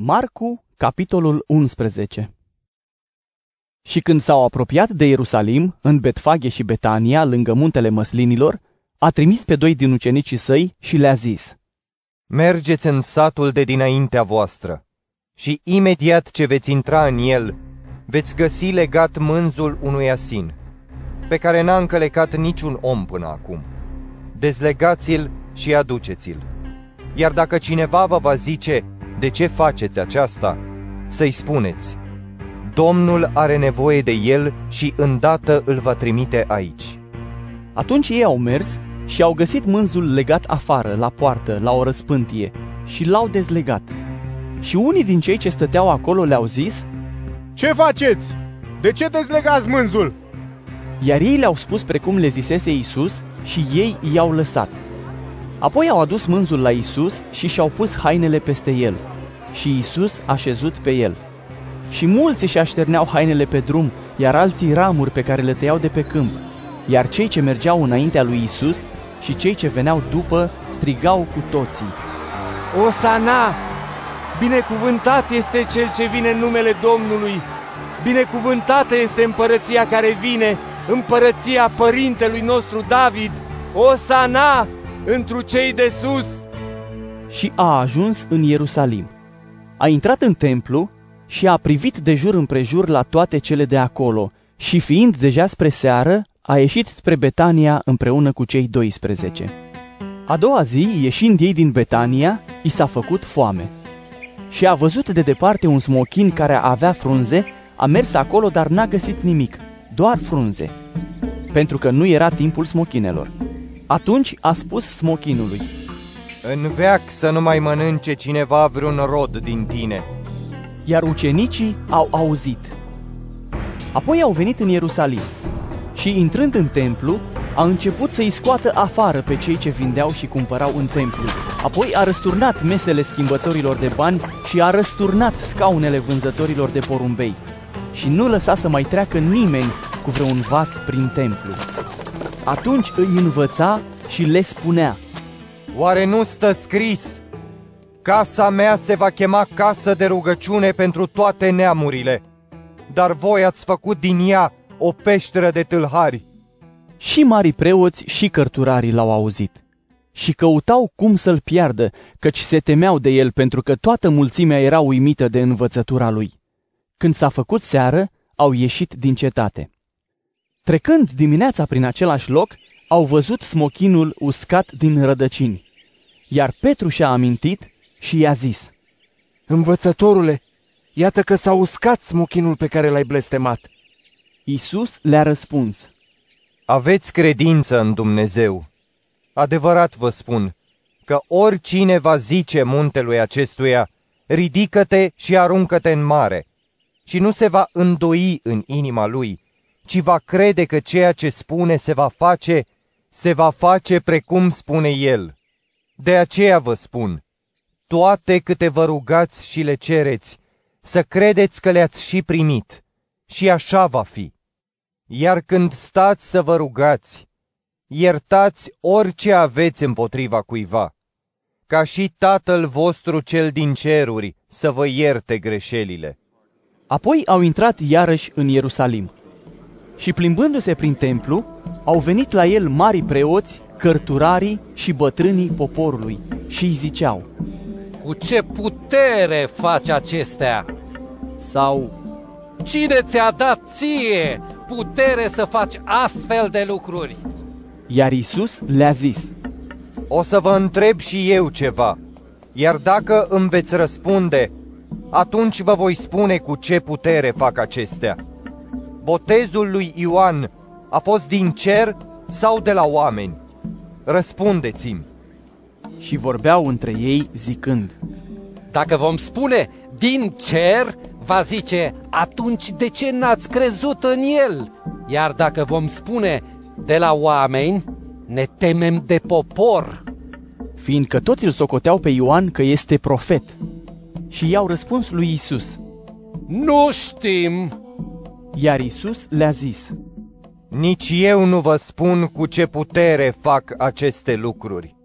Marcu, capitolul 11 Și când s-au apropiat de Ierusalim, în Betfage și Betania, lângă muntele măslinilor, a trimis pe doi din ucenicii săi și le-a zis, Mergeți în satul de dinaintea voastră și imediat ce veți intra în el, veți găsi legat mânzul unui asin, pe care n-a încălecat niciun om până acum. Dezlegați-l și aduceți-l. Iar dacă cineva vă va zice, de ce faceți aceasta? Să-i spuneți, Domnul are nevoie de el și îndată îl va trimite aici. Atunci ei au mers și au găsit mânzul legat afară, la poartă, la o răspântie, și l-au dezlegat. Și unii din cei ce stăteau acolo le-au zis, Ce faceți? De ce dezlegați mânzul? iar ei le-au spus precum le zisese Isus și ei i-au lăsat. Apoi au adus mânzul la Isus și și-au pus hainele peste el. Și Isus a șezut pe el. Și mulți își așterneau hainele pe drum, iar alții ramuri pe care le tăiau de pe câmp. Iar cei ce mergeau înaintea lui Isus și cei ce veneau după strigau cu toții. Osana! Binecuvântat este cel ce vine în numele Domnului! Binecuvântată este împărăția care vine, împărăția părintelui nostru David! Osana! Întru cei de sus! Și a ajuns în Ierusalim. A intrat în templu și a privit de jur împrejur la toate cele de acolo și fiind deja spre seară, a ieșit spre Betania împreună cu cei 12. A doua zi, ieșind ei din Betania, i s-a făcut foame. Și a văzut de departe un smochin care avea frunze, a mers acolo, dar n-a găsit nimic, doar frunze, pentru că nu era timpul smochinelor. Atunci a spus smochinului, În veac să nu mai mănânce cineva vreun rod din tine. iar ucenicii au auzit. Apoi au venit în Ierusalim și, intrând în templu, a început să-i scoată afară pe cei ce vindeau și cumpărau în templu. Apoi a răsturnat mesele schimbătorilor de bani și a răsturnat scaunele vânzătorilor de porumbei. Și nu lăsa să mai treacă nimeni cu vreun vas prin templu. Atunci îi învăța și le spunea, Oare nu stă scris? Casa mea se va chema casă de rugăciune pentru toate neamurile, dar voi ați făcut din ea o peșteră de tâlhari. Și marii preoți și cărturarii l-au auzit și căutau cum să-l piardă, căci se temeau de el pentru că toată mulțimea era uimită de învățătura lui. Când s-a făcut seară, au ieșit din cetate. Trecând dimineața prin același loc, au văzut smochinul uscat din rădăcini. Iar Petru și-a amintit și i-a zis, Învățătorule, iată că s-a uscat smochinul pe care l-ai blestemat. Isus le-a răspuns, Aveți credință în Dumnezeu. Adevărat vă spun că oricine va zice muntelui acestuia, ridică-te și aruncă-te în mare, și nu se va îndoi în inima lui, ci va crede că ceea ce spune se va face, se va face precum spune el. De aceea vă spun, toate câte vă rugați și le cereți, să credeți că le-ați și primit, și așa va fi. Iar când stați să vă rugați, iertați orice aveți împotriva cuiva, ca și Tatăl vostru cel din ceruri să vă ierte greșelile. Apoi au intrat iarăși în Ierusalim. Și plimbându-se prin templu, au venit la el mari preoți, cărturarii și bătrânii poporului și îi ziceau, Cu ce putere faci acestea? sau Cine ți-a dat ție putere să faci astfel de lucruri? iar Isus le-a zis, O să vă întreb și eu ceva, iar dacă îmi veți răspunde, atunci vă voi spune cu ce putere fac acestea. Botezul lui Ioan a fost din cer sau de la oameni? Răspundeți-mi. și vorbeau între ei zicând, Dacă vom spune din cer, va zice, atunci de ce n-ați crezut în el? Iar dacă vom spune de la oameni, ne temem de popor. fiindcă toți îl socoteau pe Ioan că este profet. Și i-au răspuns lui Isus, Nu știm! iar Isus le-a zis, Nici eu nu vă spun cu ce putere fac aceste lucruri.